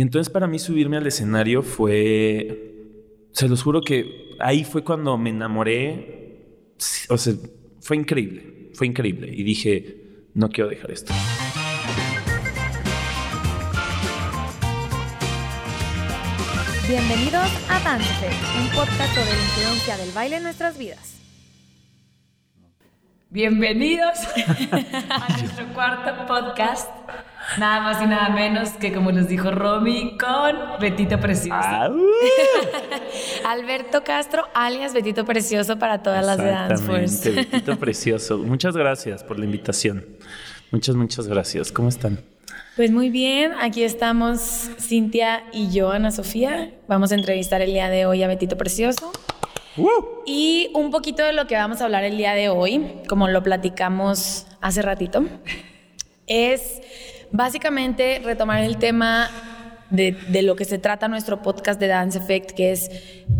Y entonces para mí subirme al escenario fue, se los juro que ahí fue cuando me enamoré, o sea, fue increíble, fue increíble. Y dije, no quiero dejar esto. Bienvenidos a Dance un podcast sobre la influencia del baile en nuestras vidas. Bienvenidos a nuestro cuarto podcast. Nada más y nada menos que como nos dijo Romy con Betito Precioso. Ah, uh. Alberto Castro, alias Betito Precioso para todas las de Dance Force. Betito Precioso. Muchas gracias por la invitación. Muchas, muchas gracias. ¿Cómo están? Pues muy bien, aquí estamos Cintia y yo, Ana Sofía. Vamos a entrevistar el día de hoy a Betito Precioso. Y un poquito de lo que vamos a hablar el día de hoy, como lo platicamos hace ratito, es básicamente retomar el tema de, de, lo que se trata nuestro podcast de Dance Effect, que es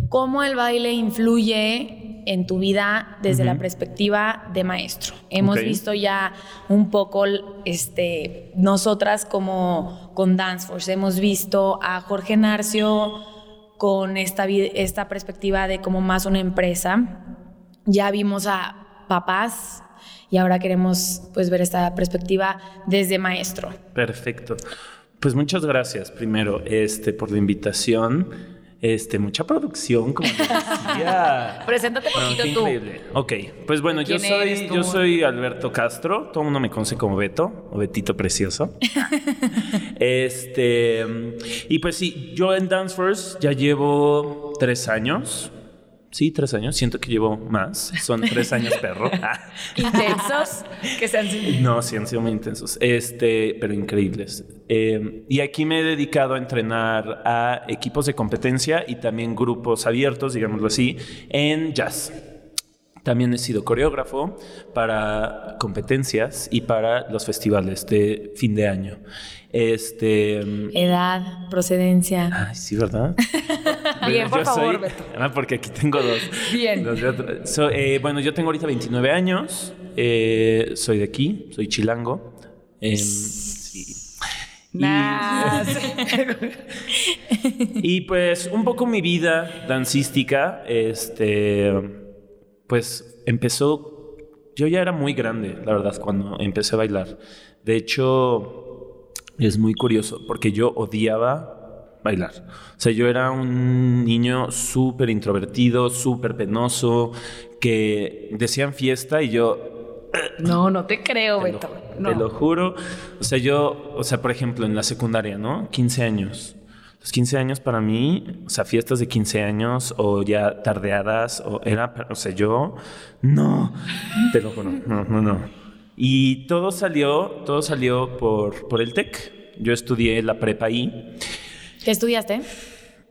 cómo el baile influye en tu vida desde la perspectiva de maestro. Hemos visto ya un poco, este, nosotras como con Dance Force, hemos visto a Jorge Narcio con esta, esta perspectiva de como más una empresa. Ya vimos a papás y ahora queremos pues ver esta perspectiva desde maestro. Perfecto. Pues muchas gracias primero este, por la invitación. Este, mucha producción, como decía. Preséntate poquito tú. Increíble. Ok, pues bueno, yo soy, yo soy Alberto Castro. Todo el mundo me conoce como Beto o Betito Precioso. este, y pues sí, yo en Dance First ya llevo tres años. Sí, tres años. Siento que llevo más. Son tres años perro. ¿Intensos? que sean No, sí han sido muy intensos. Este, pero increíbles. Eh, y aquí me he dedicado a entrenar a equipos de competencia y también grupos abiertos, digámoslo así, en jazz. También he sido coreógrafo para competencias y para los festivales de fin de año. Este. Edad, procedencia. Ay, sí, ¿verdad? Bien, por favor, Beto. Ah, porque aquí tengo dos. Bien. Eh, bueno, yo tengo ahorita 29 años. Eh, soy de aquí, soy chilango. Eh, sí. Y, pues un poco mi vida dancística, este, pues empezó, yo ya era muy grande, la verdad, cuando empecé a bailar. De hecho, es muy curioso porque yo odiaba bailar. O sea, yo era un niño súper introvertido, súper penoso, que decían fiesta y yo... No, no te creo, Beto. Te lo juro. O sea, yo, o sea, por ejemplo, en la secundaria, ¿no? 15 años. Los 15 años para mí, o sea, fiestas de 15 años o ya tardeadas, o era, o sea, yo, no, te lo juro, no, no, no. Y todo salió, todo salió por, por el TEC. Yo estudié la prepa ahí. ¿Qué estudiaste?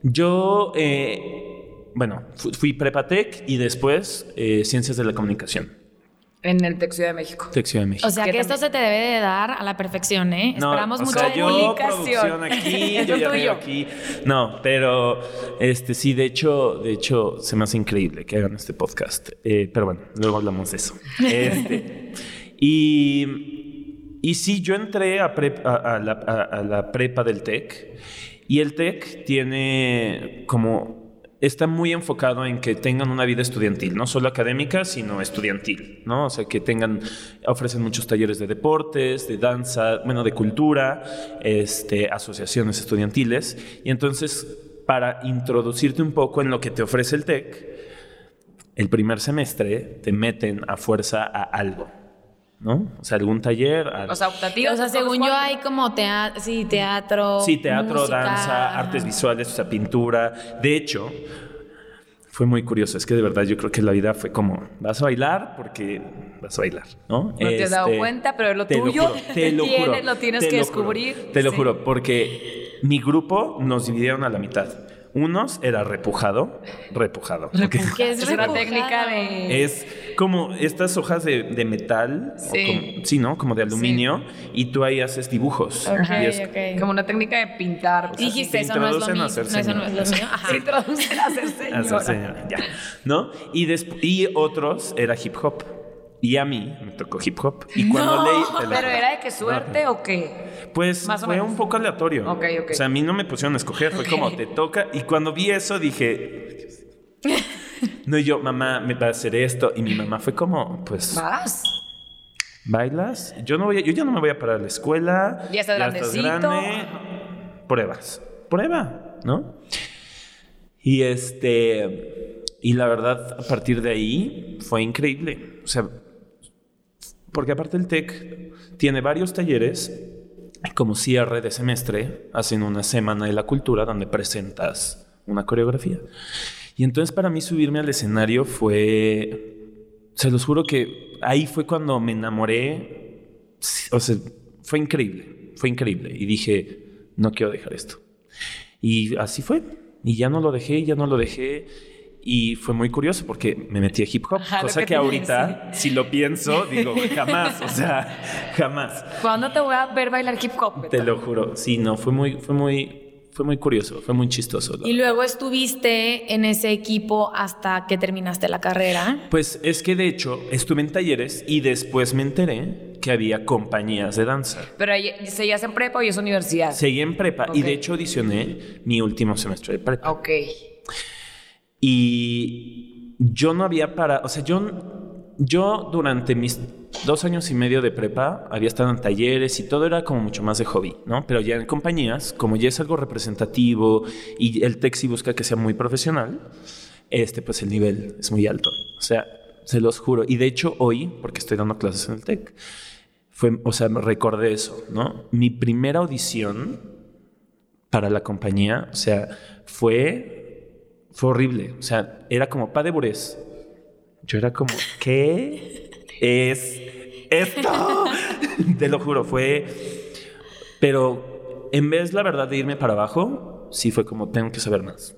Yo, eh, bueno, fui prepa TEC y después eh, Ciencias de la Comunicación. En el TEC Ciudad de México. TEC Ciudad de México. O sea que esto se te debe de dar a la perfección, ¿eh? No, Esperamos o mucha sea, yo, publicación. aquí, yo ya aquí. No, pero este sí, de hecho, de hecho, se me hace increíble que hagan este podcast. Eh, pero bueno, luego hablamos de eso. Este. Y, y sí, yo entré a, a, la, prepa del TEC y el TEC tiene como está muy enfocado en que tengan una vida estudiantil, no solo académica, sino estudiantil, ¿no? O sea, que tengan, ofrecen muchos talleres de deportes, de danza, bueno, de cultura, este, asociaciones estudiantiles. Y entonces, para introducirte un poco en lo que te ofrece el TEC, el primer semestre te meten a fuerza a algo. ¿No? O sea, algún taller. O sea, optativo. O sea, según yo hay como teatro, sí, teatro. Sí, teatro, danza, artes visuales, o sea, pintura. De hecho, fue muy curioso. Es que de verdad yo creo que la vida fue como, vas a bailar porque vas a bailar, ¿no? No te has dado este, cuenta, pero lo tuyo te lo, tienes, lo tienes que descubrir. te lo juro, porque mi grupo nos dividieron a la mitad. Unos era repujado, repujado. ¿Qué es, una técnica de...? Es como estas hojas de, metal, sí. ¿no? Como de aluminio, y tú ahí haces dibujos. Como una técnica de pintar. Dijiste, eso no es lo mío. No, eso no es lo mío. Se introducen a hacer señor. ya. ¿No? Y, y otros era hip hop. Y a mí me tocó hip hop. Y cuando leí. te lo ¿Pero juro. era de qué suerte o qué? Pues Más o fue menos. un poco aleatorio. Ok, ok. O sea, a mí no me pusieron a escoger, fue Ok. como te toca. Y cuando vi eso dije. No, y yo, mamá, me va a hacer esto. Y mi mamá fue como, pues, Vas. ¿bailas? Yo, no voy a- yo ya no me voy a parar a la escuela. Ya estás grandecito. grande. Pruebas. Prueba, ¿no? Y este. Y la verdad, a partir de ahí fue increíble. O sea, porque aparte el TEC tiene varios talleres. Como cierre de semestre, hacen una semana de la cultura donde presentas una coreografía. Y entonces para mí subirme al escenario fue. Se los juro que ahí fue cuando me enamoré. O sea, fue increíble. Fue increíble. Y dije, no quiero dejar esto. Y así fue. Y ya no lo dejé, ya no lo dejé. Y fue muy curioso porque me metí a hip hop, Ajá, cosa que que ahorita, si lo pienso, digo, jamás, o sea, jamás. ¿Cuándo te voy a ver bailar hip hop? Te lo juro. Sí, no, fue muy, fue muy, fue muy curioso, fue muy chistoso. Y luego estuviste en ese equipo hasta que terminaste la carrera. Pues es que de hecho estuve en talleres y después me enteré que había compañías de danza. Pero ¿seguías en prepa y es universidad? Seguí en prepa y de hecho audicioné mi último semestre de prepa. Ok. Y yo no había para, o sea, yo, yo durante mis dos años y medio de prepa había estado en talleres y todo era como mucho más de hobby, ¿no? Pero ya en compañías, como ya es algo representativo y el sí busca que sea muy profesional, este, pues el nivel es muy alto. O sea, se los juro. Y de hecho hoy, porque estoy dando clases en el tech, fue, o sea, recordé eso, ¿no? Mi primera audición para la compañía, o sea, fue, fue horrible. O sea, era como pa de burés. Yo era como, ¿qué es esto? Te lo juro, fue... Pero en vez, la verdad, de irme para abajo, sí fue como, tengo que saber más.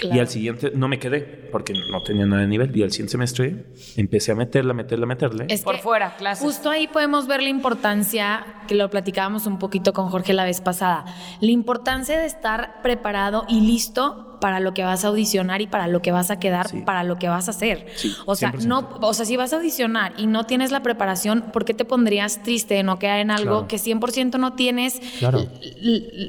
Y al siguiente, no me quedé, porque no tenía nada de nivel. Y al siguiente semestre empecé a meterla, meterla, meterle. Es Por que fuera, clases. Justo ahí podemos ver la importancia, que lo platicábamos un poquito con Jorge la vez pasada, la importancia de estar preparado y listo para lo que vas a audicionar y para lo que vas a quedar, Sí. para lo que vas a hacer. Sí, o sea, 100%. no, o sea, si vas a audicionar y no tienes la preparación, ¿por qué te pondrías triste de no quedar en algo Claro. que 100% no tienes Claro.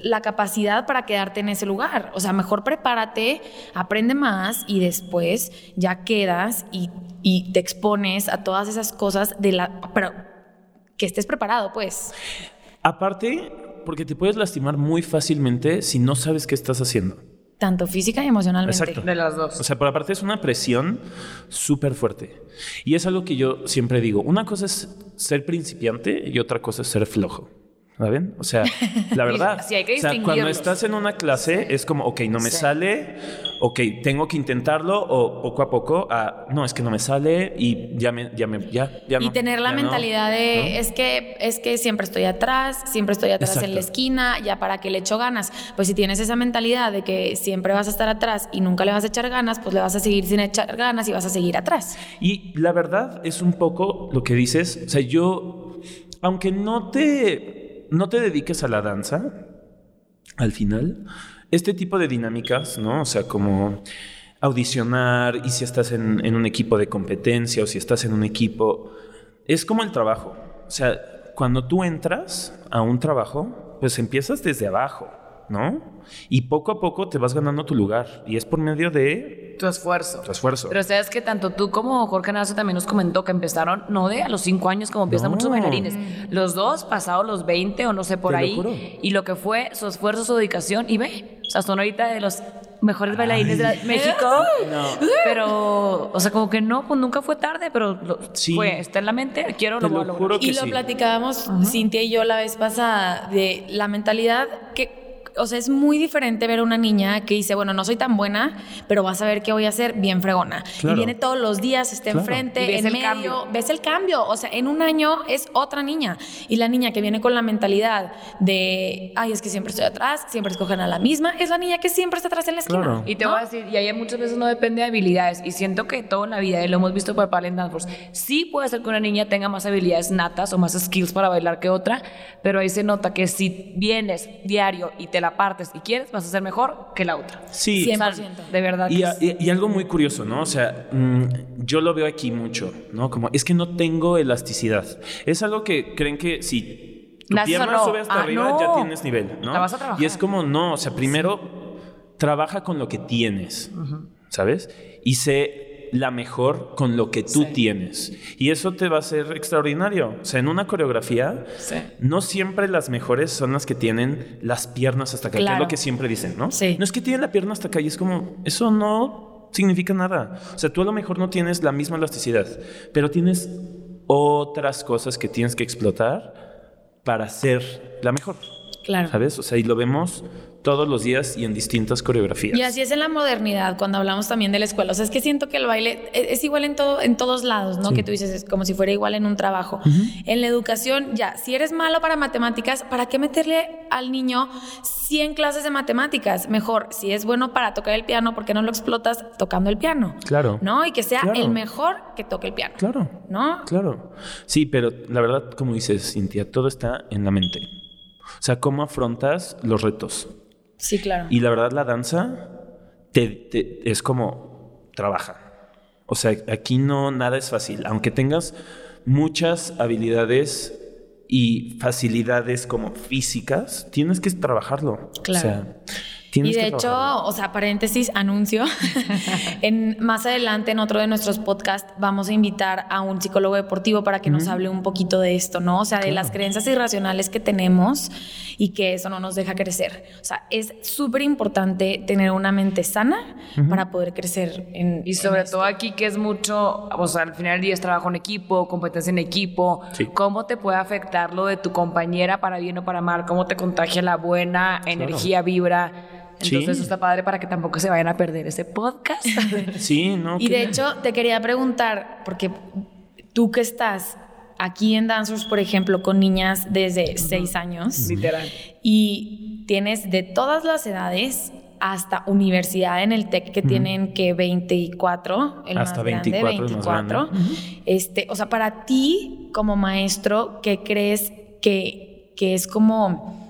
la capacidad para quedarte en ese lugar? O sea, mejor prepárate, aprende más y después ya quedas y, y te expones a todas esas cosas de la... Pero que estés preparado, pues. Aparte, porque te puedes lastimar muy fácilmente si no sabes qué estás haciendo. Tanto física y emocionalmente. Exacto. De las dos. O sea, por aparte es una presión súper fuerte. Y es algo que yo siempre digo. Una cosa es ser principiante y otra cosa es ser flojo. ¿Saben? O sea, la verdad. Sí, hay que o sea, cuando estás en una clase es como, ok, no me Sí. sale, ok, tengo que intentarlo o poco a poco, ah, no, es que no me sale y ya me, ya me, ya, ya Y no, tener la ya no, mentalidad de ¿no? es que es que siempre estoy atrás, siempre estoy atrás en la esquina, ya para que le echo ganas. Pues si tienes esa mentalidad de que siempre vas a estar atrás y nunca le vas a echar ganas, pues le vas a seguir sin echar ganas y vas a seguir atrás. Y la verdad es un poco lo que dices. O sea, yo, aunque no te, no te dediques a la danza, al final, este tipo de dinámicas, ¿no? O sea, como audicionar y si estás en, un equipo de competencia o si estás en un equipo, es como el trabajo. O sea, cuando tú entras a un trabajo, pues empiezas desde abajo, ¿no? Y poco a poco te vas ganando tu lugar y es por medio de Tu esfuerzo. tu esfuerzo. Pero sabes que tanto tú como Jorge Nazo también nos comentó que empezaron no de a los cinco años como empiezan No. muchos bailarines, los dos pasados los 20 o no sé por Te lo ahí, juro. y lo que fue su esfuerzo, su dedicación, y ve, o sea, son ahorita de los mejores bailarines de la- México, No. pero, o sea, como que no, pues nunca fue tarde, pero lo- Sí. fue, está en la mente, quiero, Te lo lo juro Y que lo sí. platicábamos Cintia y yo la vez pasada de la mentalidad que o sea, es muy diferente ver a una niña que dice, bueno, no soy tan buena, pero vas a ver qué voy a hacer bien fregona. Claro. Y viene todos los días, está Claro. enfrente, ves en el medio, cambio. ves el cambio. O sea, en un año es otra niña. Y la niña que viene con la mentalidad de, ay, es que siempre estoy atrás, siempre escogen a la misma, es la niña que siempre está atrás en la esquina. Claro. Y te ¿no? voy a decir, y ahí muchas veces no depende de habilidades. Y siento que todo en la vida, y lo hemos visto por Talent Dance Force, sí puede ser que una niña tenga más habilidades natas o más skills para bailar que otra, pero ahí se nota que si vienes diario y te la partes y quieres, vas a ser mejor que la otra. Sí. 100%. De verdad. Y, que a- sí. y- y algo muy curioso, ¿no? O sea, mm, yo lo veo aquí mucho, ¿no? Como es que no tengo elasticidad. Es algo que creen que si tu ¿La haces o pierna no? sube hasta Ah, arriba no. ya tienes nivel, ¿no? La vas a trabajar. Y es como, no, o sea, primero trabaja con lo que tienes, ¿sabes? Y sé la mejor con lo que tú Sí. tienes. Y eso te va a hacer extraordinario. O sea, en una coreografía, Sí. no siempre las mejores son las que tienen las piernas hasta acá, que es lo que siempre dicen, ¿no? Sí. No es que tiene la pierna hasta acá y es como, eso no significa nada. O sea, tú a lo mejor no tienes la misma elasticidad, pero tienes otras cosas que tienes que explotar para ser la mejor. Claro. ¿Sabes? O sea, y lo vemos todos los días y en distintas coreografías. Y así es en la modernidad, cuando hablamos también de la escuela. O sea, es que siento que el baile es, es igual en, todo, en todos lados, ¿no? Sí. Que tú dices, es como si fuera igual en un trabajo. En la educación, ya, si eres malo para matemáticas, ¿para qué meterle al niño 100 clases de matemáticas? Mejor, si es bueno para tocar el piano, ¿por qué no lo explotas tocando el piano? Claro. ¿No? Y que sea Claro. el mejor que toque el piano. Claro. ¿No? Claro. Sí, pero la verdad, como dices, Cintia, todo está en la mente. O sea, cómo afrontas los retos. Sí, claro. Y la verdad, la danza te, te- es como trabaja. O sea, aquí no nada es fácil. Aunque tengas muchas habilidades y facilidades como físicas, tienes que trabajarlo. Claro. O sea, tienes Y de que hecho, o sea, paréntesis, anuncio. en, más adelante, en otro de nuestros podcasts, vamos a invitar a un psicólogo deportivo para que nos hable un poquito de esto, ¿no? O sea, de las creencias irracionales que tenemos y que eso no nos deja crecer. O sea, es súper importante tener una mente sana para poder crecer en. Y sobre en todo aquí que es mucho, o sea, al final del día es trabajo en equipo, competencia en equipo, Sí. cómo te puede afectar lo de tu compañera para bien o para mal, cómo te contagia la buena energía, vibra. Sí. Entonces eso está padre para que tampoco se vayan a perder ese podcast. Sí, no. Y de hecho, te quería preguntar, porque tú que estás aquí en Dancers, por ejemplo, con niñas desde seis años. Literal. y tienes de todas las edades hasta universidad en el TEC que tienen que 24, el Hasta más grande, 24, el más 24. Este, o sea, para ti como maestro, ¿qué crees que, que es como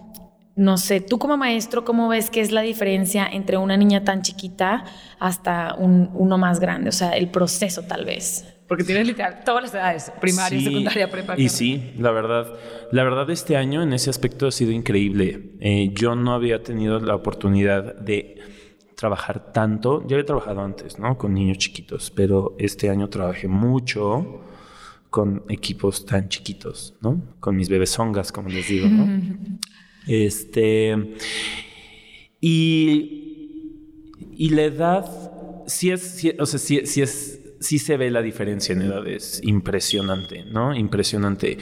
no sé, tú como maestro, ¿cómo ves que es la diferencia entre una niña tan chiquita hasta un, uno más grande? O sea, el proceso tal vez. Porque tienes literal todas las edades, primaria, Sí, secundaria, prepa. Y sí, la verdad, la verdad este año en ese aspecto ha sido increíble. Eh, yo no había tenido la oportunidad de trabajar tanto. Ya había trabajado antes, ¿no? Con niños chiquitos, pero este año trabajé mucho con equipos tan chiquitos, ¿no? Con mis bebesongas, como les digo, ¿no? Este. Y, y la edad, sí es, o sea, sí, sí es, sí se ve la diferencia en edades. Impresionante, ¿no? Impresionante.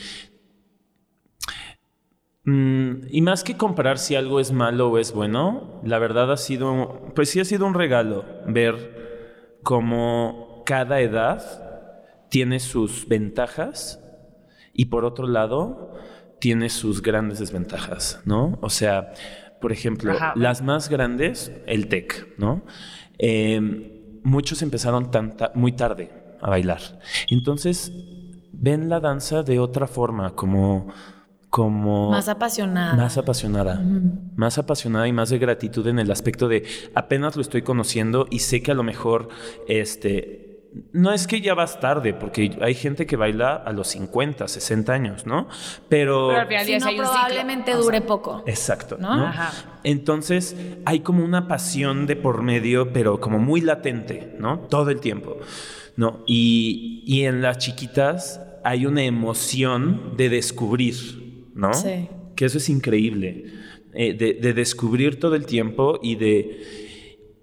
Mm, y más que comparar si algo es malo o es bueno, la verdad ha sido, pues sí ha sido un regalo ver cómo cada edad tiene sus ventajas y por otro lado tiene sus grandes desventajas, ¿no? O sea, por ejemplo, Ajá. las más grandes, el TEC, ¿no? Eh, muchos empezaron tan ta- muy tarde a bailar. Entonces, ven la danza de otra forma, como... como Más apasionada. más apasionada, más apasionada y más de gratitud en el aspecto de apenas lo estoy conociendo y sé que a lo mejor este no es que ya vas tarde, porque hay gente que baila a los 50, 60 años, ¿no? Pero, Pero Si no, probablemente O sea, dure poco. Exacto, ¿No? ¿no? Ajá. Entonces hay como una pasión de por medio, pero como muy latente, ¿no? Todo el tiempo, ¿no? Y, y en las chiquitas hay una emoción de descubrir, ¿no? Sí. Que eso es increíble, eh, de, de descubrir todo el tiempo y de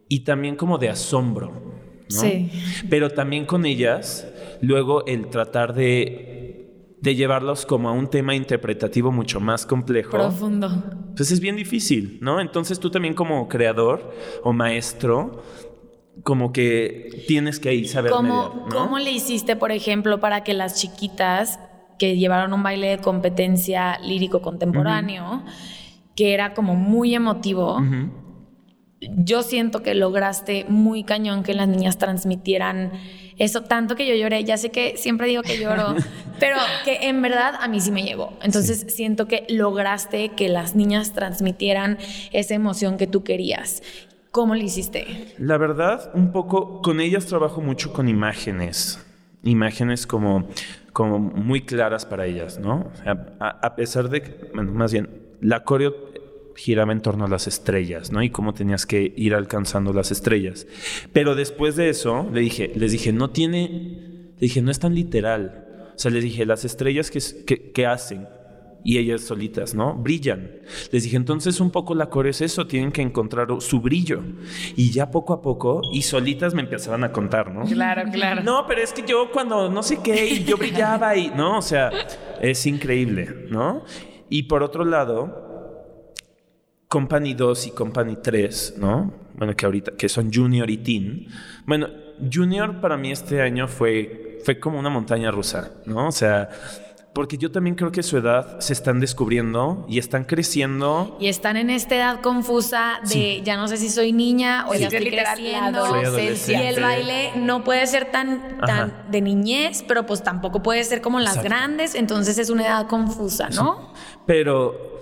y también como de asombro, ¿no? Sí. Pero también con ellas, luego el tratar de, de llevarlos como a un tema interpretativo mucho más complejo. Profundo. Pues es bien difícil, ¿no? Entonces tú también como creador o maestro, como que tienes que ahí saber ¿Cómo, mediar, ¿no? ¿Cómo le hiciste, por ejemplo, para que las chiquitas que llevaron un baile de competencia lírico contemporáneo, que era como muy emotivo. Yo siento que lograste muy cañón que las niñas transmitieran eso tanto que yo lloré. Ya sé que siempre digo que lloro, pero que en verdad a mí sí me llegó. Entonces siento que lograste que las niñas transmitieran esa emoción que tú querías. ¿Cómo lo hiciste? La verdad, un poco, con ellas trabajo mucho con imágenes. Imágenes como, como muy claras para ellas, ¿no? a, a pesar de que, bueno, más bien, la coreo giraba en torno a las estrellas, ¿no? Y cómo tenías que ir alcanzando las estrellas. Pero después de eso, le dije, les dije, no tiene, le dije, no es tan literal. O sea, les dije, las estrellas que, que, hacen, y ellas solitas, ¿no? Brillan. Les dije, entonces un poco la core es eso, tienen que encontrar su brillo. Y ya poco a poco, y solitas me empezaban a contar, ¿no? Claro, claro. No, pero es que yo cuando no sé qué, y yo brillaba y, ¿no? O sea, es increíble, ¿no? Y por otro lado, Company 2 y Company 3, ¿no? Bueno, que ahorita, que son Junior y Teen. Bueno, Junior para mí este año fue, fue como una montaña rusa, ¿no? O sea, porque yo también creo que su edad se están descubriendo y están creciendo. Y están en esta edad confusa de ya no sé si soy niña o ya estoy creciendo. y el baile no puede ser tan, tan de niñez, pero pues tampoco puede ser como las grandes, entonces es una edad confusa, ¿no? Pero,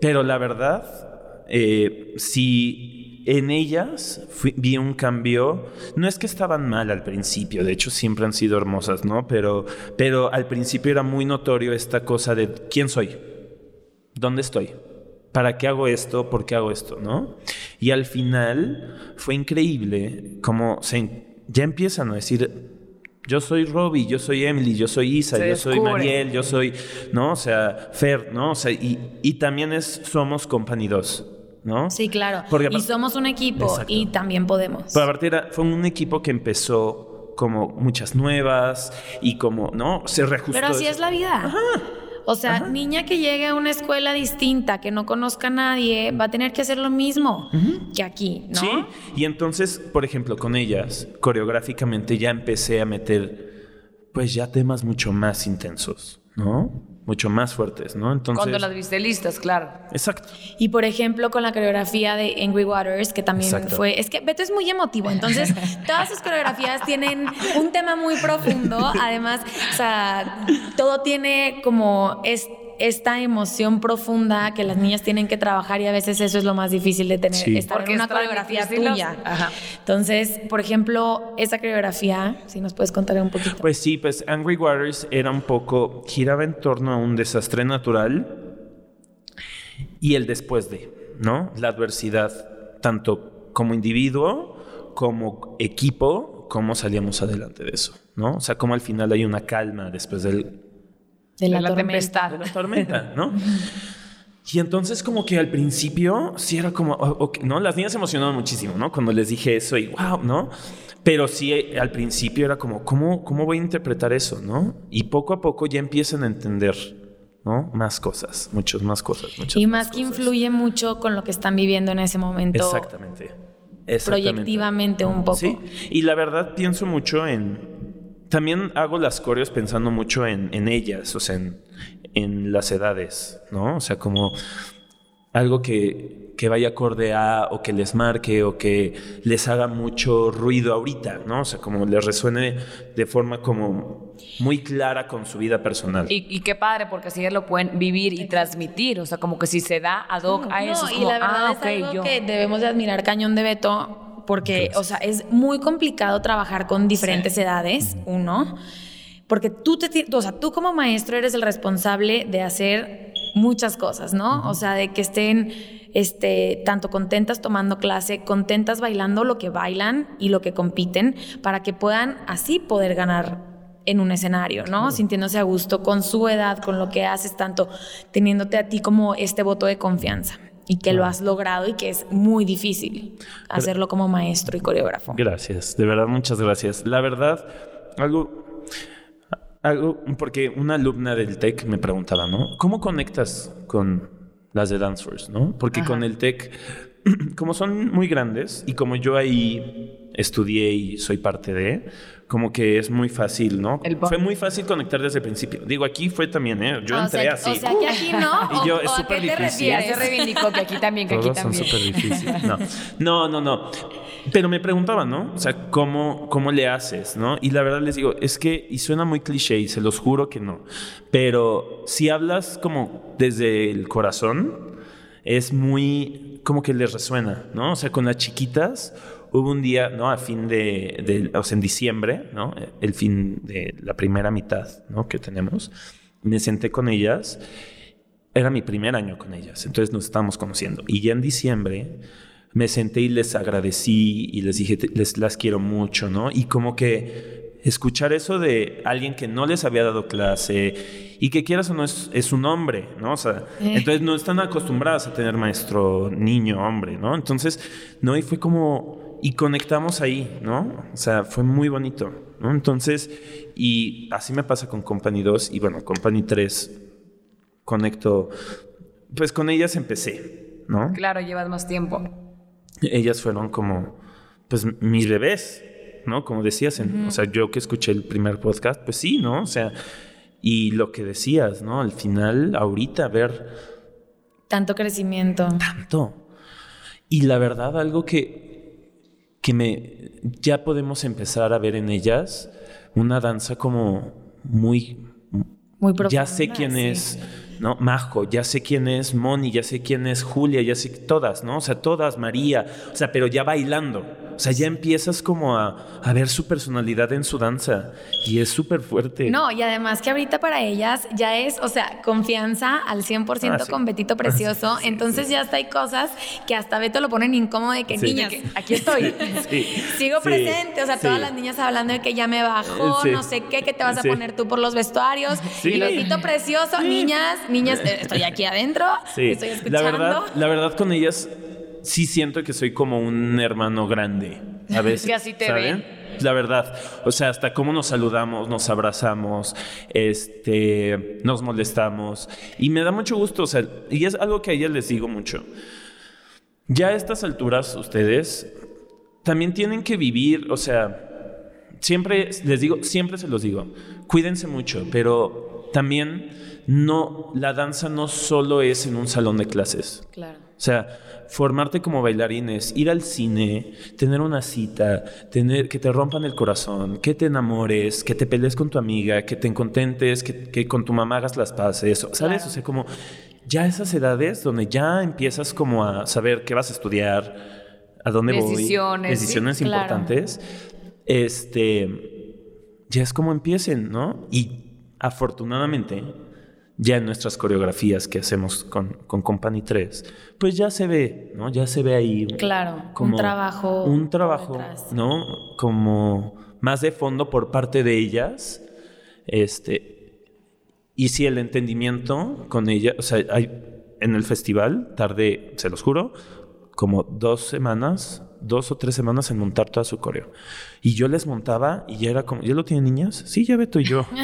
pero la verdad eh, si en ellas vi un cambio, no es que estaban mal al principio, de hecho siempre han sido hermosas, ¿no? Pero, pero al principio era muy notorio esta cosa de quién soy, dónde estoy, para qué hago esto, por qué hago esto, ¿no? Y al final fue increíble como se, ya empiezan a decir, yo soy Robbie, yo soy Emily, yo soy Isa, yo soy Mariel, yo soy, ¿no? O sea, Fer, ¿no? O sea, y, y también es, somos Company 2. ¿No? Sí, claro. y somos un equipo y también podemos. Pero aparte fue un equipo que empezó como muchas nuevas y como, ¿no? Se reajustó. Pero así es la vida. O sea, niña que llegue a una escuela distinta, que no conozca a nadie, va a tener que hacer lo mismo que aquí, ¿no? Sí, y entonces, por ejemplo, con ellas, coreográficamente ya empecé a meter, pues ya temas mucho más intensos, ¿no? Mucho más fuertes, ¿no? Entonces, Cuando las viste listas, claro. Exacto. Y por ejemplo, con la coreografía de Angry Waters, que también fue. Es que Beto es muy emotivo, entonces todas sus coreografías tienen un tema muy profundo. Además, o sea, todo tiene como. Es, esta emoción profunda que las niñas tienen que trabajar y a veces eso es lo más difícil de tener, estar Porque en una coreografía tuya. Entonces, por ejemplo, esa coreografía, si nos puedes contar un poquito. Pues sí, pues Angry Waters era un poco, giraba en torno a un desastre natural y el después de, ¿no? La adversidad, tanto como individuo, como equipo, cómo salíamos adelante de eso, ¿no? O sea, cómo al final hay una calma después del de la, tempestad. De la tormenta, ¿no? Y entonces como que al principio sí era como, ¿no? Las niñas se emocionaron muchísimo, ¿no? Cuando les dije eso y wow, ¿no? Pero sí al principio era como, ¿cómo, cómo voy a interpretar eso, ¿no? Y poco a poco ya empiezan a entender, ¿no? Más cosas, muchas más cosas. Muchas y más, que influye mucho con lo que están viviendo en ese momento. Exactamente. Exactamente. Proyectivamente un poco. Sí, y la verdad pienso mucho en también hago las coreos pensando mucho en, ellas, o sea, en, las edades, ¿no? O sea, como algo que, que, vaya acorde a o que les marque o que les haga mucho ruido ahorita, ¿no? O sea, como les resuene de forma como muy clara con su vida personal. Y, qué padre, porque así lo pueden vivir y transmitir, o sea, como que si se da ad hoc a eso. y la verdad ah, es algo que debemos de admirar Cañón de Beto porque, o sea, es muy complicado trabajar con diferentes edades, uno, porque tú, te, o sea, tú como maestro eres el responsable de hacer muchas cosas, ¿no? O sea, de que estén este, tanto contentas tomando clase, contentas bailando lo que bailan y lo que compiten, para que puedan así poder ganar en un escenario, ¿no? Sintiéndose a gusto con su edad, con lo que haces, tanto teniéndote a ti como este voto de confianza y que lo has logrado y que es muy difícil hacerlo como maestro y coreógrafo. Gracias, de verdad, muchas gracias. La verdad, algo, algo, porque una alumna del TEC me preguntaba, ¿no? ¿Cómo conectas con las de Dancers, no? Porque con el TEC, como son muy grandes y como yo ahí estudié y soy parte de, como que es muy fácil, ¿no? Fue muy fácil conectar desde el principio. Digo, aquí fue también, ¿eh? Yo Ah, o entré sea, así. O sea, que aquí no. Y yo, o- es súper qué te difícil. Se reivindicó que aquí también, que aquí Todos son también. súper difíciles. No. no, no, no. Pero me preguntaban, ¿no? O sea, ¿cómo, ¿cómo le haces, no? Y la verdad les digo, es que, y suena muy cliché, y se los juro que no. Pero si hablas como desde el corazón, es muy, como que les resuena, ¿no? O sea, con las chiquitas, hubo un día, ¿no? A fin de, de- o sea, en diciembre, ¿no? El fin de la primera mitad, ¿no? Que tenemos. Me senté con ellas era mi primer año con ellas, entonces nos estábamos conociendo. Y ya en diciembre me senté y les agradecí y les dije, "Te- les las quiero mucho, ¿no? Y como que escuchar eso de alguien que no les había dado clase y que quieras o no es, es un hombre, ¿no? O sea, Eh. entonces no están acostumbradas a tener maestro niño, hombre, ¿no? Entonces, no, y fue como, y conectamos ahí, ¿no? O sea, fue muy bonito, ¿no? Entonces, y así me pasa con Company 2 y bueno, Company 3 conecto, pues con ellas empecé, ¿no? Claro, llevas más tiempo. Ellas fueron como, pues mis bebés, ¿no? Como decías, en- o sea, yo que escuché el primer podcast, pues sí, ¿no? O sea, y lo que decías, ¿no? Al final, ahorita, ver Tanto crecimiento. tanto. Y la verdad, algo que, que me, ya podemos empezar a ver en ellas, una danza como muy Muy profunda. ya sé quién sí. es, ¿no? Majo, ya sé quién es Moni, ya sé quién es Julia, ya sé todas, ¿no? O sea, todas, María, o sea, pero ya bailando. O sea, ya empiezas como a, a ver su personalidad en su danza y es súper fuerte. No, y además que ahorita para ellas ya es, o sea, confianza al 100% Ah, sí. con Betito Precioso. Entonces ya hasta hay cosas que hasta Beto lo ponen incómodo de que, niñas, aquí estoy. Sí, Sigo presente, o sea, todas las niñas hablando de que ya me bajó, no sé qué, que te vas a poner tú por los vestuarios. Sí. Y Betito Precioso, niñas, niñas, estoy aquí adentro, Sí, estoy escuchando. la verdad, la verdad con ellas sí siento que soy como un hermano grande. A veces. Que así te ¿saben? La verdad, o sea, hasta cómo nos saludamos, nos abrazamos, este, nos molestamos y me da mucho gusto, o sea, y es algo que a ellas les digo mucho. Ya a estas alturas ustedes también tienen que vivir, o sea, siempre les digo, siempre se los digo, cuídense mucho, pero también no, la danza no solo es en un salón de clases. Claro. O sea, formarte como bailarines, ir al cine, tener una cita, tener que te rompan el corazón, que te enamores, que te pelees con tu amiga, que te contentes, que, que con tu mamá hagas las paces, ¿sabes? Claro. O sea, como ya esas edades donde ya empiezas como a saber qué vas a estudiar, a dónde Decisiones, voy, sí, decisiones claro. importantes, este, ya es como empiecen, ¿no? Y afortunadamente, ya en nuestras coreografías que hacemos con, con Company 3, pues ya se ve, ¿no? Ya se ve ahí. Claro, un como trabajo Un trabajo. ¿no? Como más de fondo por parte de ellas. Este. Y si el entendimiento con ella, o sea, hay, en el festival tardé, se los juro, como dos semanas, dos o tres semanas en montar toda su coreo. Y yo les montaba y ya era como, ¿ya lo tienen niñas? Sí, ya Beto y yo.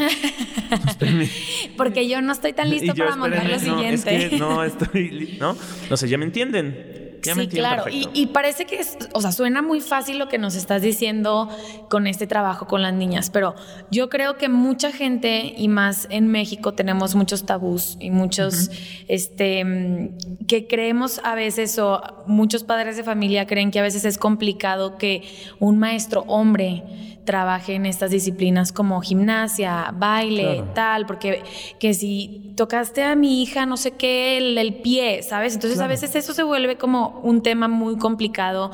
Porque yo no estoy tan listo yo, para montar lo espérenme, no, es siguiente. que no estoy, ¿no? No sé, ya me entienden. Ya me sí, entienden claro. Y, y parece que es, o sea, suena muy fácil lo que nos estás diciendo con este trabajo con las niñas, pero yo creo que mucha gente, y más en México, tenemos muchos tabús y muchos, este, mm, que creemos a veces, o muchos padres de familia creen que a veces es complicado que un maestro hombre trabaje en estas disciplinas como gimnasia, baile, Claro. tal, porque que si tocaste a mi hija, no sé qué, el, el pie, ¿sabes? Entonces a veces eso se vuelve como un tema muy complicado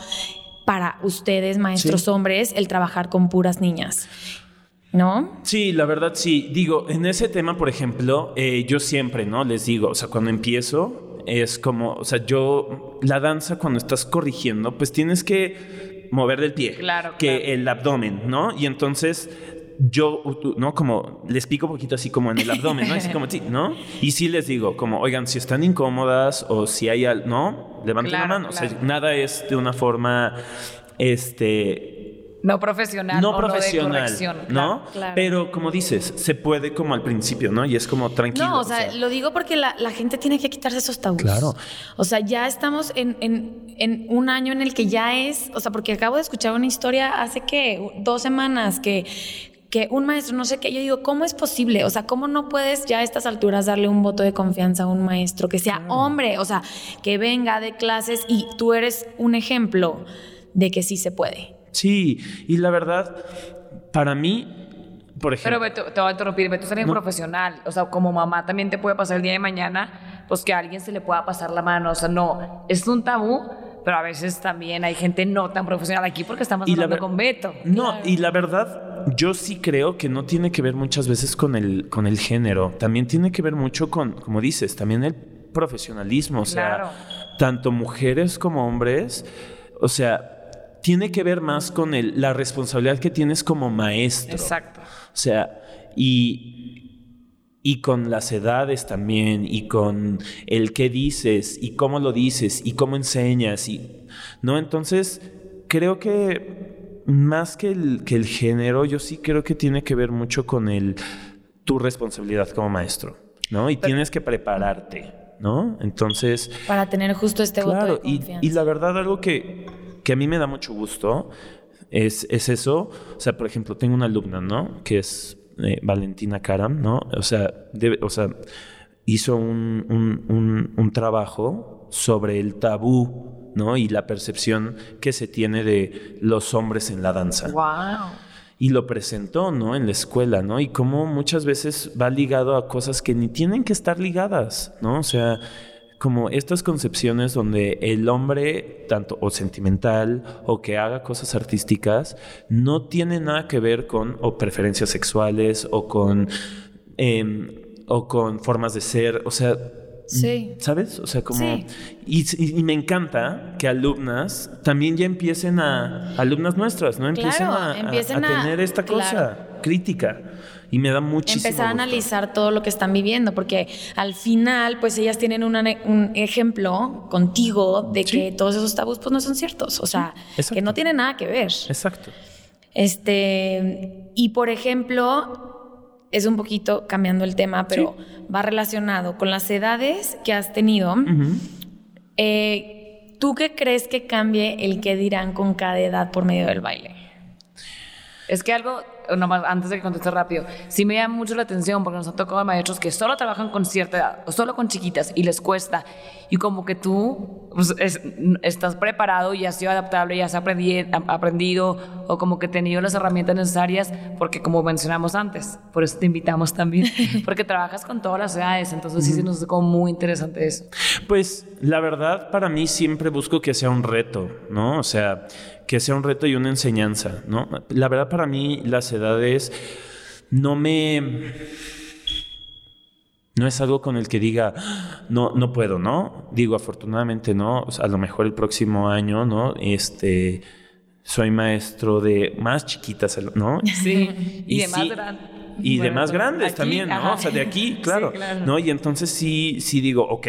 para ustedes, maestros Sí. hombres, el trabajar con puras niñas, ¿no? Sí, la verdad sí. Digo, en ese tema, por ejemplo, eh, yo siempre, ¿no? Les digo, o sea, cuando empiezo, es como, o sea, yo, la danza cuando estás corrigiendo, pues tienes que mover del pie. Claro, Que claro. el abdomen, ¿no? Y entonces yo, ¿no? Como les pico un poquito así como en el abdomen, ¿no? Así como, sí, ¿no? Y sí les digo, como, oigan, si están incómodas o si hay algo, ¿no? Levanten Claro, la mano. O sea, nada es de una forma, este no profesional no o profesional, no de corrección. ¿no? claro. Claro. Pero como dices, se puede como al principio, ¿no? Y es como tranquilo. No, o sea, lo digo porque la, la gente tiene que quitarse esos tabús. Claro. O sea, ya estamos en, en- en un año en el que ya es, o sea, porque acabo de escuchar una historia hace que dos semanas que que un maestro, no sé qué, yo digo, ¿cómo es posible? O sea, ¿cómo no puedes ya a estas alturas darle un voto de confianza a un maestro que sea hombre? O sea, que venga de clases y tú eres un ejemplo de que sí se puede. Sí, y la verdad, para mí, por Pero ejemplo... Beto, te voy a interrumpir, Beto es alguien profesional. O sea, como mamá también te puede pasar el día de mañana, pues que a alguien se le pueda pasar la mano. O sea, no, es un tabú, pero a veces también hay gente no tan profesional aquí porque estamos Y hablando con Beto. No, y la verdad, yo sí creo que no tiene que ver muchas veces con el, con el género. También tiene que ver mucho con, como dices, también el profesionalismo. O sea, Claro. tanto mujeres como hombres. O sea, tiene que ver más con el- la responsabilidad que tienes como maestro. Exacto. O sea, y, y con las edades también, y con el qué dices, y cómo lo dices, y cómo enseñas, y, ¿no? Entonces, creo que más que el, que el género, yo sí creo que tiene que ver mucho con el, tu responsabilidad como maestro, ¿no? Y tienes que prepararte, ¿no? Entonces... Para tener justo este voto Claro, de y, y la verdad algo que, que a mí me da mucho gusto es, es eso. O sea, por ejemplo, tengo una alumna, ¿no? Que es eh, Valentina Karam, ¿no? O sea, debe- o sea hizo un, un- un- un trabajo sobre el tabú, ¿no? Y la percepción que se tiene de los hombres en la danza Wow. y lo presentó, ¿no? En la escuela, ¿no? Y cómo muchas veces va ligado a cosas que ni tienen que estar ligadas, ¿no? O sea, como estas concepciones donde el hombre, tanto o sentimental o que haga cosas artísticas, no tiene nada que ver con o preferencias sexuales o con em, o con formas de ser, o sea, Sí. ¿Sabes? O sea, como... Sí. Y, me encanta que alumnas también ya empiecen a... Alumnas nuestras, ¿no? Empiecen, Claro, a, a- empiecen a a- tener esta cosa crítica. Y me da muchísimo empezar a gusto. analizar todo lo que están viviendo, porque al final, pues ellas tienen una- un ejemplo contigo de Sí. que todos esos tabús pues no son ciertos, o sea, que no tienen nada que ver. Exacto. Este, y por ejemplo, es un poquito cambiando el tema, pero va relacionado con las edades que has tenido. Eh, ¿Tú qué crees que cambie el que dirán con cada edad por medio del baile? Es que algo, nomás antes de que conteste rápido, sí me llama mucho la atención porque nos han tocado maestros que solo trabajan con cierta edad o solo con chiquitas y les cuesta. Y como que tú pues, es- estás preparado y has sido adaptable y has aprendi- a- aprendido o como que tenido las herramientas necesarias porque como mencionamos antes, por eso te invitamos también, porque trabajas con todas las edades, entonces sí se nos como muy interesante eso. Pues la verdad, para mí siempre busco que sea un reto, ¿no? O sea, que sea un reto y una enseñanza, ¿no? La verdad, para mí, las edades no me. No es algo con el que diga, "Ah, no, no puedo, ¿no? Digo, afortunadamente, ¿no? O sea, a lo mejor el próximo año, ¿no? Este. Soy maestro de más chiquitas, ¿no? Sí, y, de más grandes. Y de más grandes aquí, también, ¿no? ajá. O sea, de aquí, claro. Sí, claro. ¿no? Y entonces sí, sí digo, ok,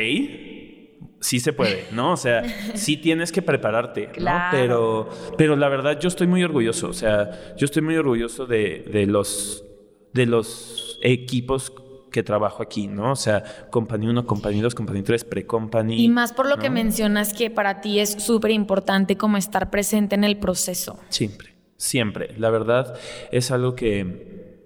sí se puede, ¿no? O sea, sí tienes que prepararte, ¿no? Claro. Pero, pero la verdad, yo estoy muy orgulloso. O sea, yo estoy muy orgulloso de, de los, de los equipos que trabajo aquí, ¿no? O sea, Company 1, Company 2, Company 3, Pre-Company. Y más por lo que mencionas que para ti es súper importante como estar presente en el proceso. Siempre, siempre. La verdad es algo que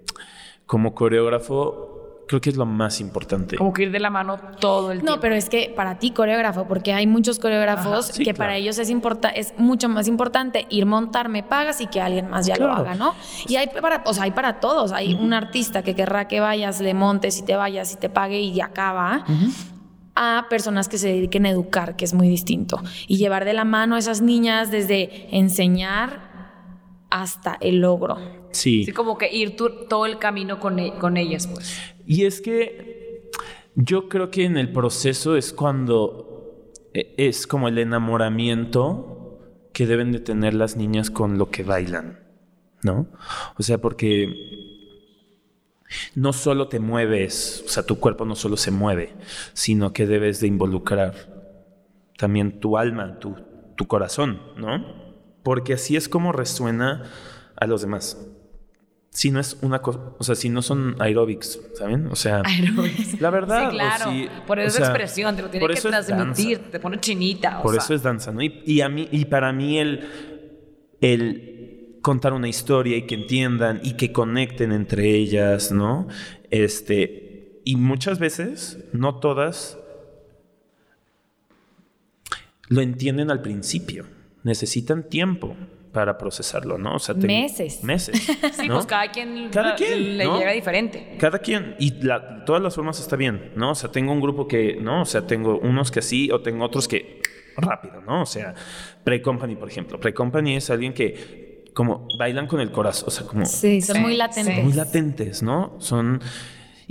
como coreógrafo creo que es lo más importante. Como que ir de la mano todo el tiempo. No, pero es que para ti coreógrafo, porque hay muchos coreógrafos Ajá, sí, que claro. para ellos es importa es mucho más importante ir montar, me pagas y que alguien más ya lo haga, ¿no? Y hay para, o sea, hay para todos. Hay un artista que querrá que vayas, le montes y te vayas y te pague y acaba. A personas que se dediquen a educar, que es muy distinto. Y llevar de la mano a esas niñas desde enseñar hasta el logro. Sí. Sí, como que ir todo el camino con, e- con ellas, pues. Y es que yo creo que en el proceso es cuando eh, es como el enamoramiento que deben de tener las niñas con lo que bailan, ¿no? O sea, porque no solo te mueves, o sea, tu cuerpo no solo se mueve, sino que debes de involucrar también tu alma, tu, tu corazón, ¿no? Porque así es como resuena a los demás. Si no es una cosa, o sea, si no son aerobics, ¿saben? O sea, Aerobics. la verdad. Sí, o claro. si- por o eso sea, es expresión, te lo tiene que transmitir, danza. te pone chinita. o Por sea. eso es danza, ¿no? Y, y a mí, y para mí el, el contar una historia y que entiendan y que conecten entre ellas, ¿no? Este, y muchas veces, no todas, lo entienden al principio. Necesitan tiempo para procesarlo, ¿no? O sea, tengo- Meses. Meses. Sí, ¿no? pues cada quien, Cada la- quien, le ¿no? llega diferente. Cada quien, y la- todas las formas está bien, ¿no? O sea, tengo un grupo que, ¿no? O sea, tengo unos que así, o tengo otros que rápido, ¿no? O sea, Pre-Company, por ejemplo. Pre-Company es alguien que, como, bailan con el corazón, o sea, como Sí, son Sí, muy latentes. sí. muy latentes, ¿no? Son.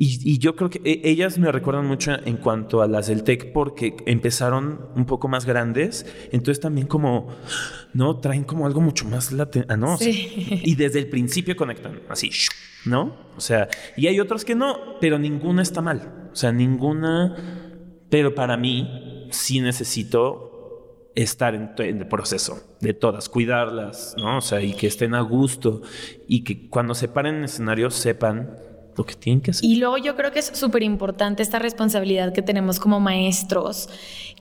Y, y yo creo que e- ellas me recuerdan mucho en cuanto a las del TEC porque empezaron un poco más grandes, entonces también como, ¿no? Traen como algo mucho más latente, ¿no? O sea, Sí. y desde el principio conectan, así, ¿no? O sea, y hay otros que no, pero ninguna está mal. O sea, ninguna, pero para mí sí necesito estar en, el proceso de todas, cuidarlas, ¿no? O sea, y que estén a gusto y que cuando se paren en escenario sepan lo que tienen que hacer. Y luego yo creo que es súper importante esta responsabilidad que tenemos como maestros,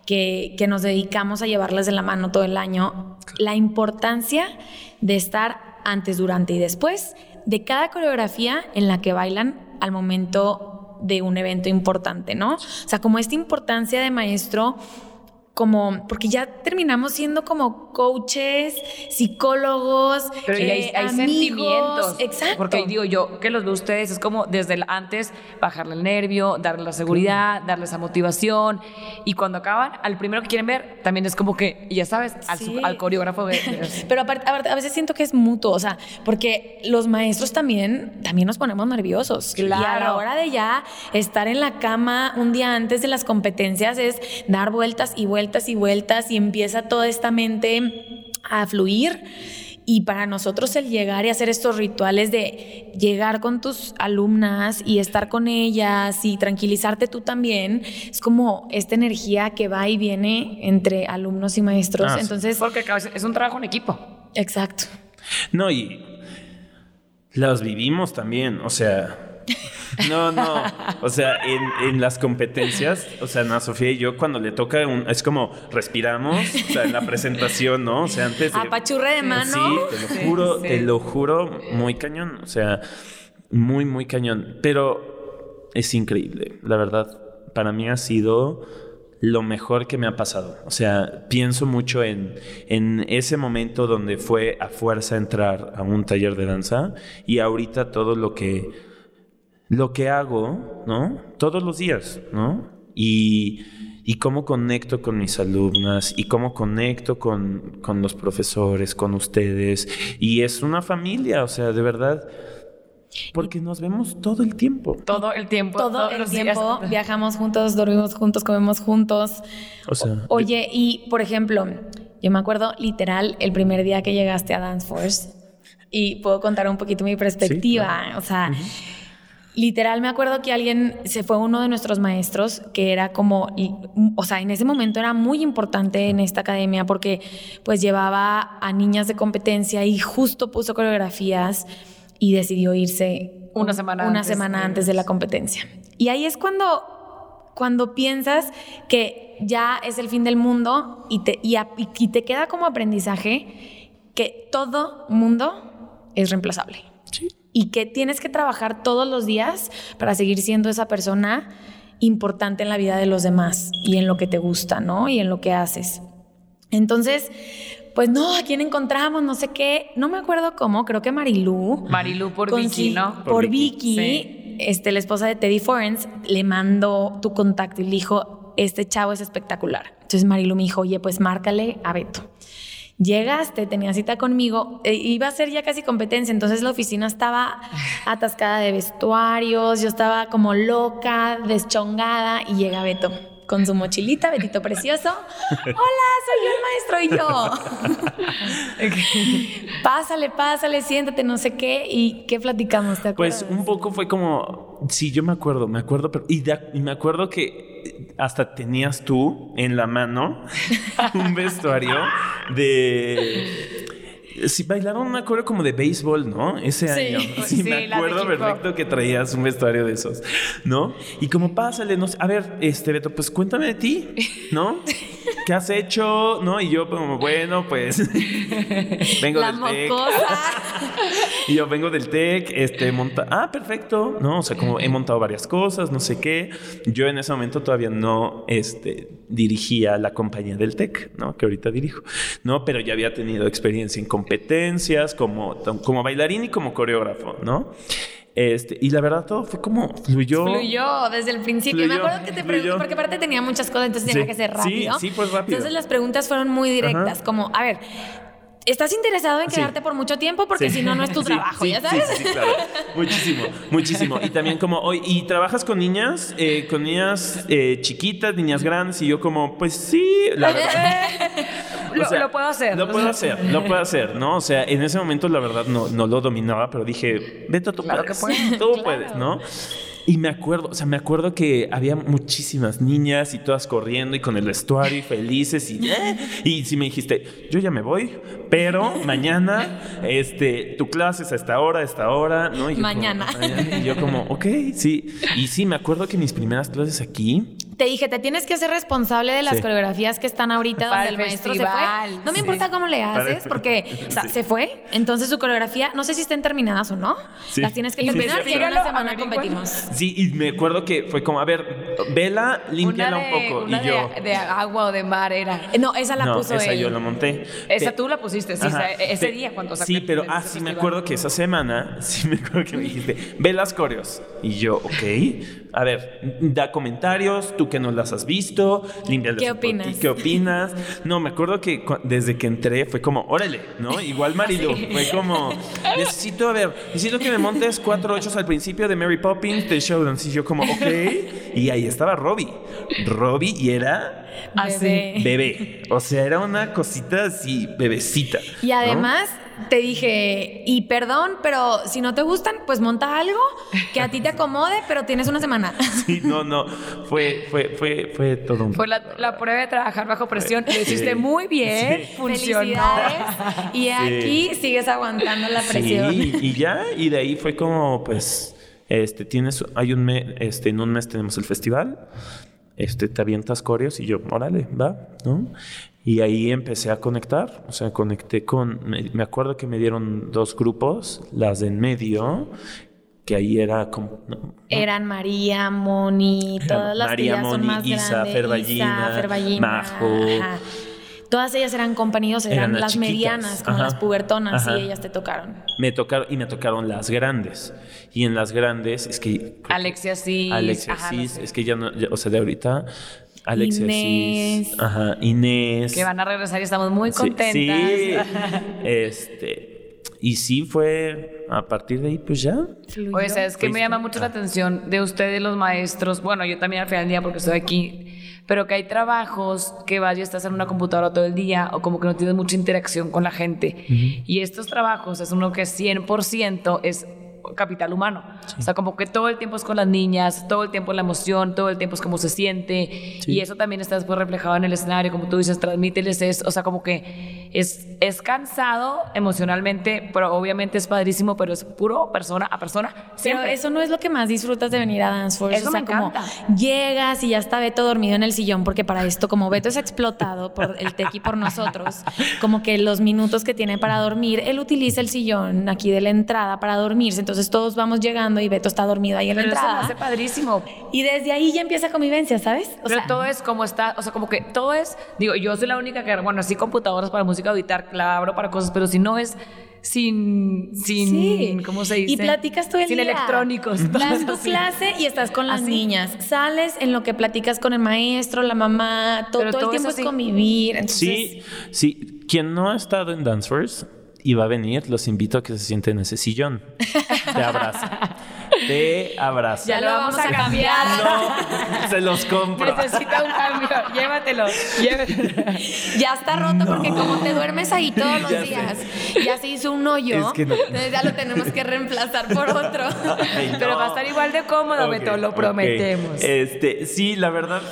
que, que nos dedicamos a llevarles de la mano todo el año, la importancia de estar antes, durante y después de cada coreografía en la que bailan al momento de un evento importante, ¿no? O sea, como esta importancia de maestro como, porque ya terminamos siendo como coaches, psicólogos, Pero hay, eh, hay amigos. sentimientos. Exacto. Porque digo yo, que los veo ustedes, es como desde el antes bajarle el nervio, darle la seguridad, darle esa motivación. Y cuando acaban, al primero que quieren ver, también es como que, ya sabes, al, Sí. al coreógrafo de. de- Pero aparte, a veces siento que es mutuo, o sea, porque los maestros también, también nos ponemos nerviosos. Y a la Claro. hora de ya estar en la cama un día antes de las competencias es dar vueltas y vueltas y vueltas y empieza toda esta mente a fluir. Y para nosotros el llegar y hacer estos rituales de llegar con tus alumnas y estar con ellas y tranquilizarte tú también, es como esta energía que va y viene entre alumnos y maestros. Ah. Entonces, Porque es un trabajo en equipo. exacto. No, y las vivimos también, o sea. No, no. O sea, en, en las competencias, o sea, Ana Sofía y yo, cuando le toca, un- es como respiramos, o sea, en la presentación, ¿no? O sea, antes de. Apachurre de mano. Sí, te lo Sí, juro, sí. te lo juro, muy cañón. O sea, muy, muy cañón. Pero es increíble, la verdad. Para mí ha sido lo mejor que me ha pasado. O sea, pienso mucho en, en ese momento donde fue a fuerza entrar a un taller de danza y ahorita todo lo que, lo que hago, ¿no? Todos los días, ¿no? Y, y cómo conecto con mis alumnas y cómo conecto con, con los profesores, con ustedes. Y es una familia, o sea, de verdad, porque nos vemos todo el tiempo. Todo el tiempo. Todo todos el los días. tiempo viajamos juntos, dormimos juntos, comemos juntos. O sea, Oye, y por ejemplo, yo me acuerdo literal el primer día que llegaste a Dance Force y puedo contar un poquito mi perspectiva. O sea, literal me acuerdo que alguien se fue uno de nuestros maestros que era como, y- o sea, en ese momento era muy importante en esta academia porque pues llevaba a niñas de competencia y justo puso coreografías y decidió irse Una semana una antes semana de- antes de la competencia. Y ahí es cuando, cuando piensas que ya es el fin del mundo y te, y, a- y te queda como aprendizaje que todo mundo es reemplazable. Y que tienes que trabajar todos los días para seguir siendo esa persona importante en la vida de los demás y en lo que te gusta, ¿no? Y en lo que haces. Entonces, pues no, ¿a quién encontramos? No sé qué. No me acuerdo cómo, creo que Marilú. Marilú por Vicky, ¿no? Por, Por Vicky, Sí. este, la esposa de Teddy Forens, le mandó tu contacto y le dijo, este chavo es espectacular. Entonces Marilu me dijo, oye, pues márcale a Beto. Llegaste, tenía cita conmigo, e iba a ser ya casi competencia, entonces la oficina estaba atascada de vestuarios, yo estaba como loca, deschongada y llega Beto con su mochilita, Betito precioso. Hola, soy yo el maestro y yo. Pásale, pásale, siéntate, no sé qué. ¿Y qué platicamos? ¿Te acuerdas? Pues un poco fue como, sí, yo me acuerdo, me acuerdo, pero y, de- y me acuerdo que hasta tenías tú en la mano un vestuario de Sí, bailaron una coreo como de béisbol, ¿no? Ese Sí. año. Sí, Sí, me acuerdo perfecto que traías un vestuario de esos, ¿no? Y como pásale, no sé, a ver, este Beto, pues cuéntame de ti, ¿no? ¿Qué has hecho? ¿No? Y yo como, bueno, pues vengo La del TEC. Y yo vengo del TEC, este, monta ah, perfecto, ¿no? O sea, como he montado varias cosas, no sé qué. Yo en ese momento todavía no, este, dirigía la compañía del TEC, ¿no? Que ahorita dirijo, ¿no? Pero ya había tenido experiencia en competencias como, como bailarín y como coreógrafo, ¿no? Este, y la verdad todo fue como fluyó. Fluyó desde el principio. Me acuerdo que te pregunté, porque aparte tenía muchas cosas, entonces tenía que ser sí, rápido. sí, pues rápido. Entonces las preguntas fueron muy directas, Ajá. como, a ver, ¿estás interesado en Sí. quedarte por mucho tiempo? Porque Sí. si no, no es tu Sí, trabajo, ¿ya sabes? Sí, sí, claro. Muchísimo, muchísimo. Y también como, hoy ¿y trabajas con niñas? Eh, con niñas eh, chiquitas, niñas grandes. Y yo como, pues sí, la verdad. Lo- lo puedo hacer. Lo puedo hacer, lo puedo hacer, ¿no? O sea, en ese momento la verdad no, no lo dominaba, pero dije, Beto, tú Claro que puedes. puedes, Tú claro. puedes, ¿no? Y me acuerdo, o sea, me acuerdo que había muchísimas niñas y todas corriendo y con el vestuario y felices y, eh, y si me dijiste, yo ya me voy, pero mañana, este, tu clase es a esta hora, a esta hora, ¿no? Y yo como, Mañana. "Mañana". Y yo como, ok, sí. Y sí, me acuerdo que mis primeras clases aquí, Te dije, te tienes que hacer responsable de las Sí. coreografías que están ahorita Para donde el maestro festival, se fue. No me sí. importa cómo le haces, porque o sea, Sí. se fue. Entonces su coreografía, no sé si estén terminadas o no. Sí. Las tienes que terminar sí. y en una semana competimos. sí, y me acuerdo que fue como, a ver, vela, límpiala un poco. una y yo, de, de agua o de mar era. No, esa la no, puso esa él. yo la monté. Esa Pe- tú la pusiste, sí, ese Pe- día cuando Sí, pero ah, sí me acuerdo que esa semana, sí me acuerdo que me dijiste, ve las coreos. Y yo, ok, a ver, da comentarios, tú que no las has visto, límpialas ¿Qué opinas? ¿Qué opinas? No, me acuerdo que desde que entré fue como, órale, ¿no? Igual Marilu, fue como, necesito, a ver, necesito que me montes cuatro ochos al principio de Mary Poppins de Showdance. Y yo como, ok. Y ahí estaba Robbie. Robbie y era Bebé. bebé. O sea, era una cosita así, bebecita. Y ¿no? Te dije, y perdón, pero si no te gustan, pues monta algo que a ti te acomode, pero tienes una semana. Sí, no, no. Fue, fue, fue, fue todo un. Fue la, la prueba de trabajar bajo presión. Lo Sí. hiciste muy bien. Sí. Funcionó. Y aquí sigues aguantando la presión. Sí, y ya, y de ahí fue como, pues, este, tienes, hay un mes, este, en un mes tenemos el festival, este, te avientas coreos y yo, órale, va, ¿no? Y ahí empecé a conectar, o sea, conecté con, me, me acuerdo que me dieron dos grupos, las de en medio, que ahí era como, no, Eran María, Moni, todas las María, que ya son Moni, más Isa. Ferballina, Majo. ajá. Todas ellas eran compañeros, eran, Eran las medianas, como ajá, las pubertonas, ajá. y ellas te tocaron. me tocaron, y me tocaron las grandes, y en las grandes, es que... Alexia sí. Alexia no sé. es que ya no, ya- o sea, de ahorita, Alexia Inés. Cis, ajá, Inés. Que van a regresar y estamos muy contentas. Sí, este, y sí fue, a partir de ahí, pues ya. Oye, ¿sabes qué me Fuiste- llama mucho la atención de ustedes los maestros? Bueno, yo también al final del día porque estoy aquí, pero que hay trabajos que vas y estás en una computadora todo el día o como que no tienes mucha interacción con la gente. Y estos trabajos es uno que 100% es capital humano. O sea, como que todo el tiempo es con las niñas, todo el tiempo la emoción, todo el tiempo es cómo se siente. Sí. Y eso también está después reflejado en el escenario, como tú dices, transmíteles es, o sea, como que es, es cansado emocionalmente, pero obviamente es padrísimo, pero es puro persona a persona. Pero Siempre. eso no es lo que más disfrutas de venir a Dance Force. Eso o sea, me como llegas y ya está Beto dormido en el sillón, porque para esto, como Beto es explotado por el tech y por nosotros, como que los minutos que tiene para dormir, él utiliza el sillón aquí de la entrada para dormirse. Entonces todos vamos llegando y Beto está dormido ahí en la Pero eso me entrada. hace padrísimo. Y desde ahí ya empieza convivencia, ¿sabes? O Pero sea, todo es como está, o sea, como que todo es, digo, yo soy la única que, bueno, sí computadoras para música auditar, claro, para cosas, pero si no es sin, sin, Sí. ¿cómo se dice? Y platicas todo el sin día. electrónicos. Das tu clase y estás con las Así. niñas. Sales en lo que platicas con el maestro, la mamá, todo, todo el tiempo es así. convivir. Entonces, Sí, sí. Quien no ha estado en Dancers y va a venir, los invito a que se sienten en ese sillón. Te abraza. Te abraza. Ya lo vamos a cambiar. No, se los compro. Necesita un cambio, llévatelo, llévatelo. Ya está roto porque como te duermes ahí todos los Ya sé. días, ya se hizo un hoyo. Es que no- Entonces ya lo tenemos que reemplazar por otro. Ay, Pero va a estar igual de cómodo, Ok, Beto, lo prometemos. Este, sí, la verdad.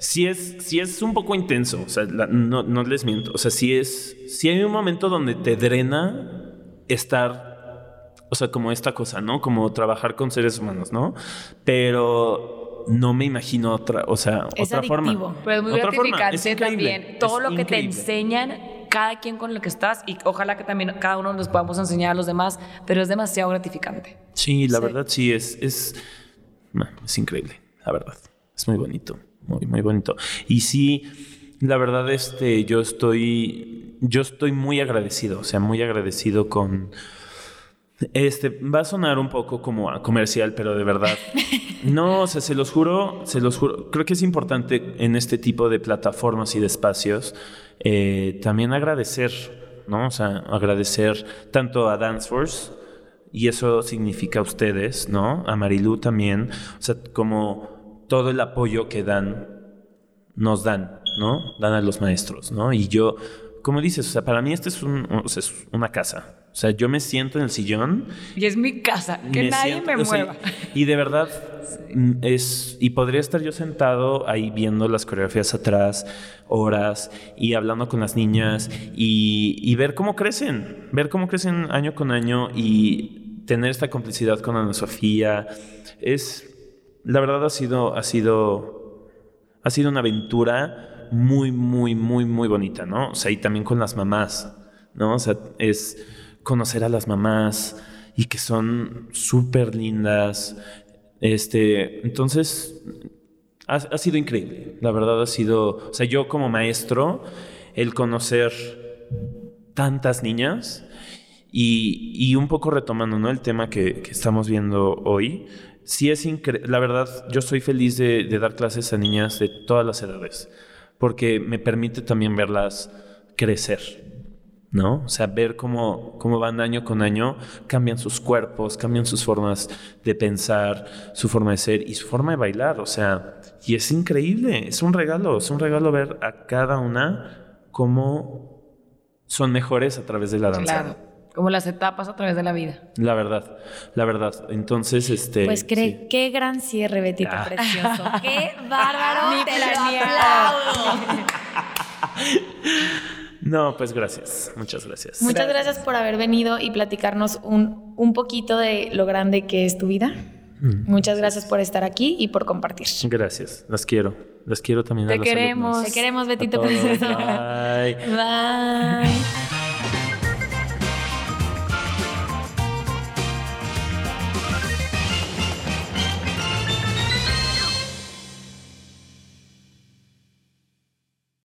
Sí es, sí es un poco intenso, o sea, la- no, no les miento. O sea, sí es, sí hay un momento donde te drena estar, o sea, como esta cosa, ¿no? Como trabajar con seres humanos, ¿no? Pero no me imagino otra, o sea, Es otra forma. adictivo. Pero es muy Otra forma, gratificante es también. Todo es lo que te enseñan, cada quien con lo que estás, y ojalá que también cada uno nos podamos enseñar a los demás, pero es demasiado gratificante. Sí, la Sí. verdad sí es, es, es increíble, la verdad. Es muy bonito, muy, muy bonito. Y sí, la verdad, este, yo estoy, yo estoy muy agradecido, o sea, muy agradecido con, este, va a sonar un poco como a comercial, pero de verdad. No, o sea, se los juro, se los juro. Creo que es importante en este tipo de plataformas y de espacios eh, también agradecer, ¿no? O sea, agradecer tanto a Danceforce, y eso significa a ustedes, ¿no? A Marilu también, o sea, como todo el apoyo que dan, nos dan, ¿no? Dan a los maestros, ¿no? Y yo, como dices, o sea, para mí esta es, un, o sea, es una casa. O sea, yo me siento en el sillón Y es mi casa, que nadie siento- me o sea, mueva. y de verdad mm, es y podría estar yo sentado ahí viendo las coreografías atrás horas y hablando con las niñas y, y ver cómo crecen, ver cómo crecen año con año y tener esta complicidad con Ana Sofía es la verdad ha sido ha sido ha sido una aventura muy, muy, muy, muy bonita, ¿no? O sea, y también con las mamás, ¿no? O sea, es conocer a las mamás y que son súper lindas. Este, entonces, ha, ha sido increíble. La verdad ha sido, o sea, yo como maestro, el conocer tantas niñas y, y un poco retomando, ¿no? El tema que, que estamos viendo hoy. Sí es increíble, la verdad, yo soy feliz de, de dar clases a niñas de todas las edades, porque me permite también verlas crecer, ¿no? O sea, ver cómo, cómo van año con año, cambian sus cuerpos, cambian sus formas de pensar, su forma de ser y su forma de bailar, o sea, y es increíble, es un regalo, es un regalo ver a cada una cómo son mejores a través de la danza. Claro, como las etapas a través de la vida. La verdad, la verdad. Entonces, este. Pues cree, sí. qué gran cierre, Betito Ah. precioso. Qué bárbaro, Ni te aplaudo. No, pues gracias. Muchas gracias. Muchas gracias por haber venido y platicarnos un, un poquito de lo grande que es tu vida. Mm. Muchas gracias por estar aquí y por compartir. Gracias. Las quiero. Las quiero también a Te los queremos. alumnos. Te queremos, A Betito precioso. Bye. Bye.